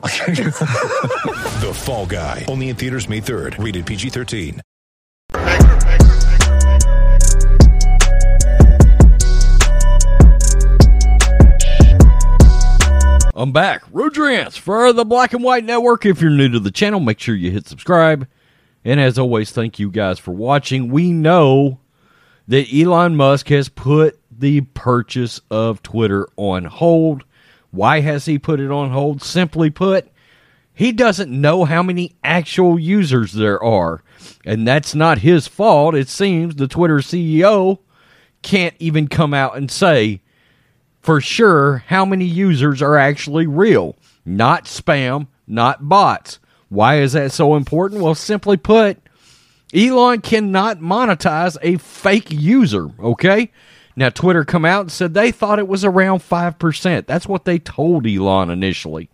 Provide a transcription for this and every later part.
The Fall Guy. Only in theaters May 3rd. Rated PG-13. I'm back. Rodrance for the Black and White Network. If you're new to the channel, make sure you hit subscribe. And as always, thank you guys for watching. We know that Elon Musk has put the purchase of Twitter on hold. Why has he put it on hold? Simply put, he doesn't know how many actual users there are. And that's not his fault. It seems the Twitter CEO can't even come out and say, for sure how many users are actually real, not spam, not bots. Why is that so important? Well, simply put, Elon cannot monetize a fake user, okay? Now Twitter come out and said they thought it was around 5%. That's what they told Elon initially.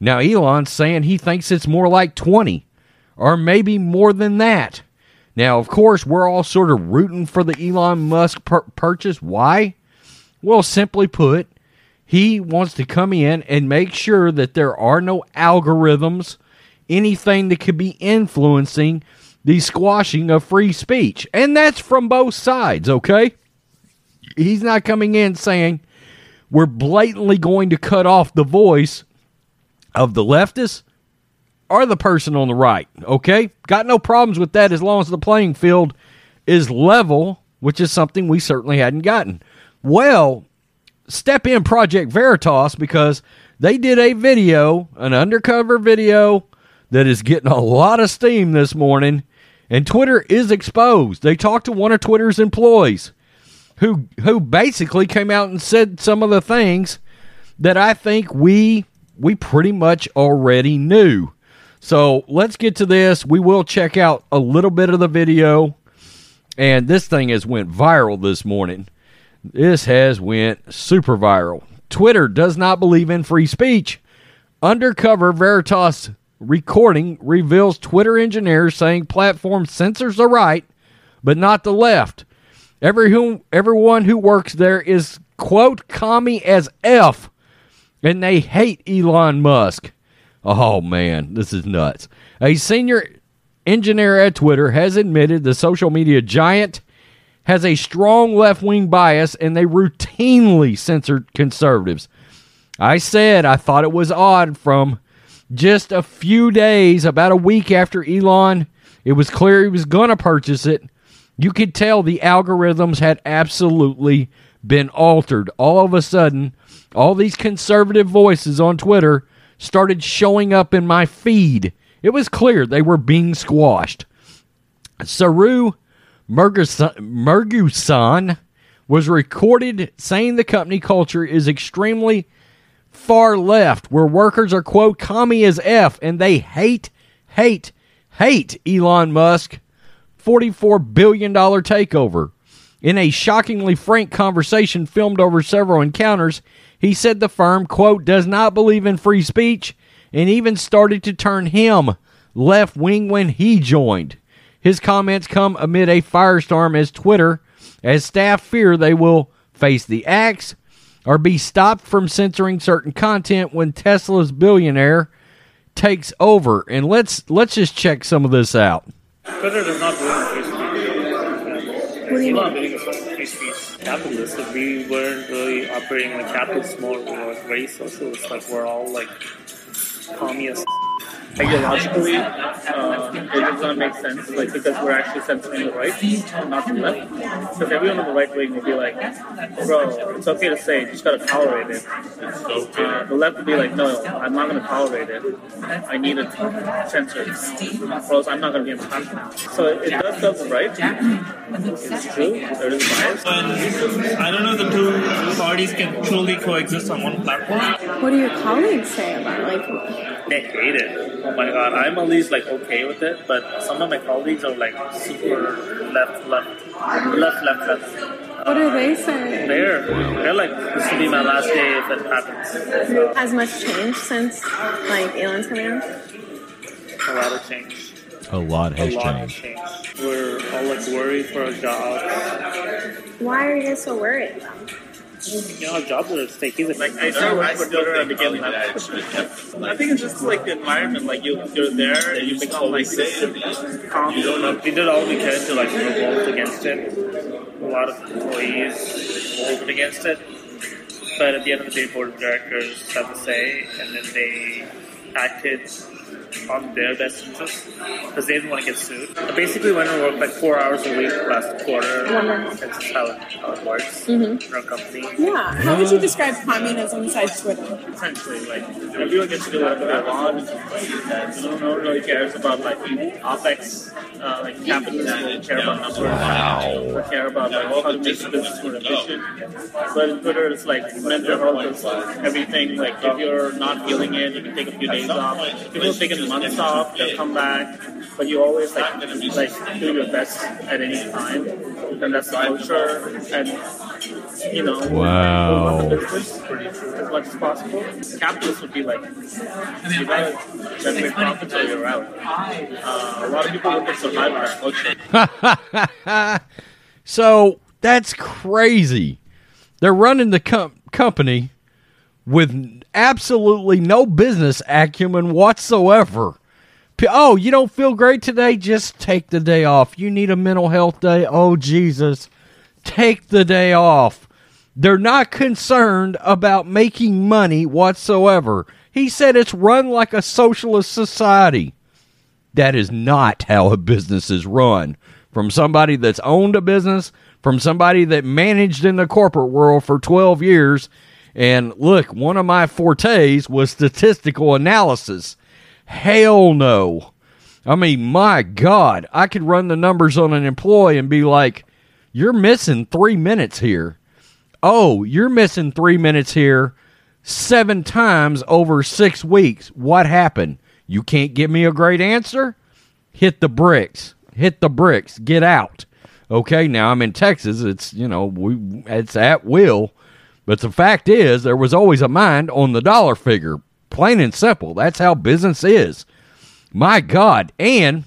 Now Elon's saying he thinks it's more like 20 or maybe more than that. Now, of course, we're all sort of rooting for the Elon Musk pur- purchase. Why? Well, simply put, he wants to come in and make sure that there are no algorithms, anything that could be influencing the squashing of free speech. And that's from both sides, okay? He's not coming in saying we're blatantly going to cut off the voice of the leftists or the person on the right, okay? Got no problems with that as long as the playing field is level, which is something we certainly hadn't gotten. Well, step in Project Veritas because they did a video, an undercover video that is getting a lot of steam this morning, and Twitter is exposed. They talked to one of Twitter's employees who who basically came out and said some of the things that I think we we pretty much already knew. So let's get to this. We will check out a little bit of the video, and this thing has went viral this morning. This has went super viral. Twitter does not believe in free speech. Undercover Veritas recording reveals Twitter engineers saying platform censors the right, but not the left. Every whom, everyone who works there is quote commie as F, and they hate Elon Musk. Oh man, this is nuts. A senior engineer at Twitter has admitted the social media giant has a strong left wing bias and they routinely censored conservatives. I said I thought it was odd from just a few days, about a week after Elon, it was clear he was going to purchase it. You could tell the algorithms had absolutely been altered. All of a sudden, all these conservative voices on Twitter started showing up in my feed. It was clear they were being squashed. Siru Murugesan was recorded saying the company culture is extremely far left, where workers are, quote, commie as F, and they hate, hate, hate Elon Musk $44 billion takeover. In a shockingly frank conversation filmed over several encounters, he said the firm, quote, does not believe in free speech and even started to turn him left wing when he joined. His comments come amid a firestorm as Twitter, as staff fear they will face the axe or be stopped from censoring certain content when Tesla's billionaire takes over. And let's let's just check some of this out. Twitter does not in free speech. What do you Elon mean? free speech. Capitalists, if we weren't really operating in a capitalist mode, we were very socialist. Like we're all like communist. Ideologically, uh, it does not make sense. Like because we're actually censoring the right, not the left. Because everyone on the right wing will be like, "Bro, it's okay to say, you just gotta tolerate it." Uh, the left would be like, "No, I'm not gonna tolerate it. I need it censored, or else I'm not gonna be in contact." So it does serve the right. It's true. There is bias. But I don't know if the two parties can truly coexist on one platform. What do your colleagues say about it? like They hate it. Oh my god, I'm at least like okay with it, but some of my colleagues are like super left, left, left, left, left. what do they say? They're they're like this will be my last day if it happens. So, Has much changed since like Elon's coming out? a lot of change. A lot A has lot changed. changed. We're all like worried for our jobs. Why are you guys so worried? You know, our jobs are at stake. He's Like I started working for Twitter at the beginning. I think it's just like the environment. Like you, you're there and you become like calm. We don't know. We did all we could to like revolt against it. A lot of employees revolted against it. But at the end of the day, board of directors have a say, and then they acted on their best interest because they didn't want to get sued. I basically went and worked like four hours a week last quarter. Wonderful. That's just how it, how it works mm-hmm. in our company. Yeah. How would you describe communism inside Twitter? Essentially, like everyone gets to do whatever they want. And no one really cares about like OPEX, uh, like capitalism. Don't care about numbers. Wow. Don't care about like how to make business more efficient. But in Twitter, it's like mental health is everything. Like if you're not feeling it, you can take a few days off. People have taken months off. They'll come back. But you always like like do your best at any time, and that's the culture. And you know, Wow. the business as much as possible. Capitalists would be like, you gotta generate profits or you're out. Uh, a lot of people look at survival as culture. So that's crazy. They're running the com- company with absolutely no business acumen whatsoever. Oh, you don't feel great today? Just take the day off. You need a mental health day? Oh, Jesus. Take the day off. They're not concerned about making money whatsoever. He said it's run like a socialist society. That is not how a business is run. From somebody that's owned a business, from somebody that managed in the corporate world for 12 years. And look, one of my fortes was statistical analysis. Hell no. I mean, my God, I could run the numbers on an employee and be like, you're missing three minutes here. Oh, you're missing three minutes here seven times over six weeks. What happened? You can't give me a great answer? Hit the bricks. Hit the bricks. Get out. Okay, now I'm in Texas. It's, you know, we it's at will. But the fact is, there was always a mind on the dollar figure. Plain and simple. That's how business is. My God. And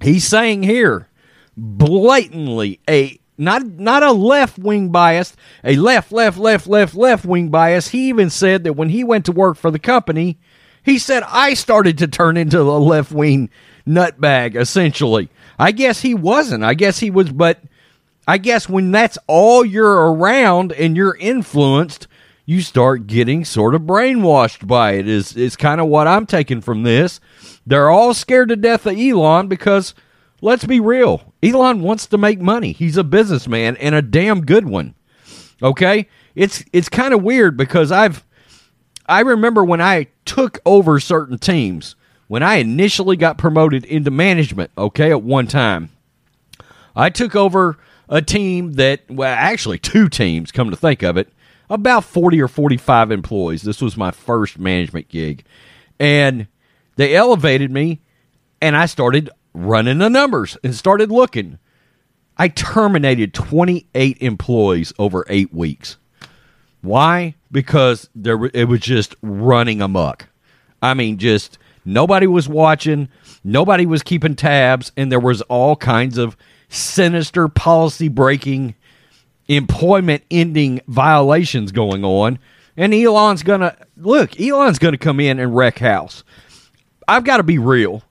he's saying here blatantly a not not a left wing bias, a left left left left left wing bias. He even said that when he went to work for the company, he said I started to turn into a left wing nutbag essentially. I guess he wasn't. I guess he was but I guess when that's all you're around and you're influenced, you start getting sort of brainwashed by it. Is is kind of what I'm taking from this. They're all scared to death of Elon because let's be real. Elon wants to make money. He's a businessman and a damn good one. Okay? It's it's kind of weird because I've I remember when I took over certain teams, when I initially got promoted into management, okay, at one time. I took over a team that, well, actually two teams, come to think of it, about 40 or 45 employees. This was my first management gig. And they elevated me, and I started running the numbers and started looking. I terminated 28 employees over eight weeks. Why? Because there it was just running amok. I mean, just nobody was watching, nobody was keeping tabs, and there was all kinds of sinister policy breaking, employment ending violations going on. And Elon's gonna look. Elon's gonna come in and wreck house. I've got to be real.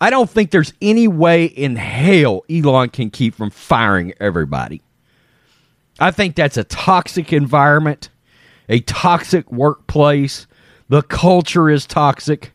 I don't think there's any way in hell Elon can keep from firing everybody. I think that's a toxic environment, a toxic workplace. The culture is toxic.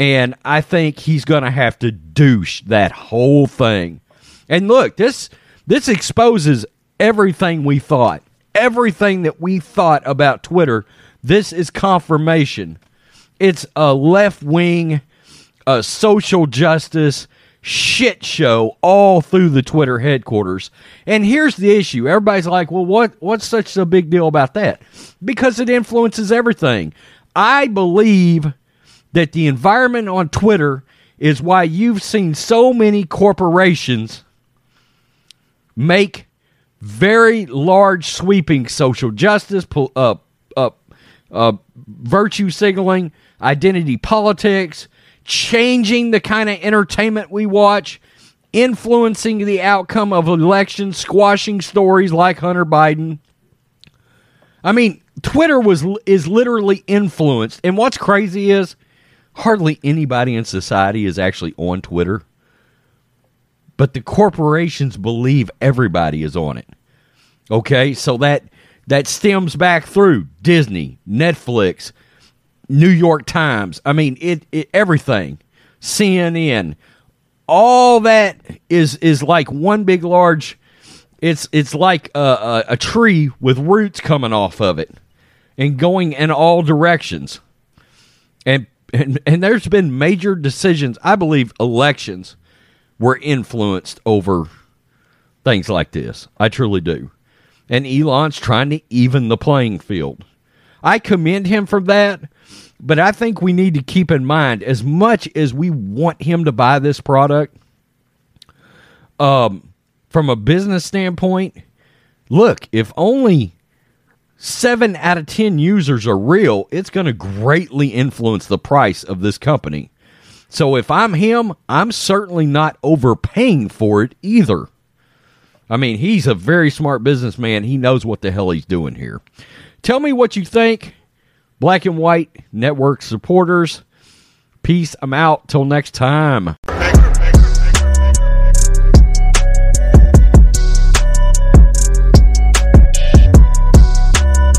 And I think he's going to have to douche that whole thing. And look, this this exposes everything we thought. Everything that we thought about Twitter, this is confirmation. It's a left wing, a social justice shit show all through the Twitter headquarters. And here's the issue. Everybody's like, "Well, what what's such a big deal about that?" Because it influences everything. I believe that the environment on Twitter is why you've seen so many corporations make very large sweeping social justice po- uh, uh, uh, virtue signaling identity politics changing the kind of entertainment we watch influencing the outcome of elections squashing stories like hunter biden. I mean twitter was is literally influenced. And what's crazy is hardly anybody in society is actually on twitter but the corporations believe everybody is on it. Okay, so that that stems back through Disney, Netflix, New York Times. I mean, it, it everything, CNN, all that is is like one big large. It's it's like a, a, a tree with roots coming off of it and going in all directions. And and and there's been major decisions. I believe elections were influenced over things like this. I truly do. And Elon's trying to even the playing field. I commend him for that, but I think we need to keep in mind as much as we want him to buy this product, um, from a business standpoint, look, if only seven out of 10 users are real, it's going to greatly influence the price of this company. So if I'm him, I'm certainly not overpaying for it either. I mean, he's a very smart businessman. He knows what the hell he's doing here. Tell me what you think. Black and White Network supporters. Peace. I'm out. Till next time.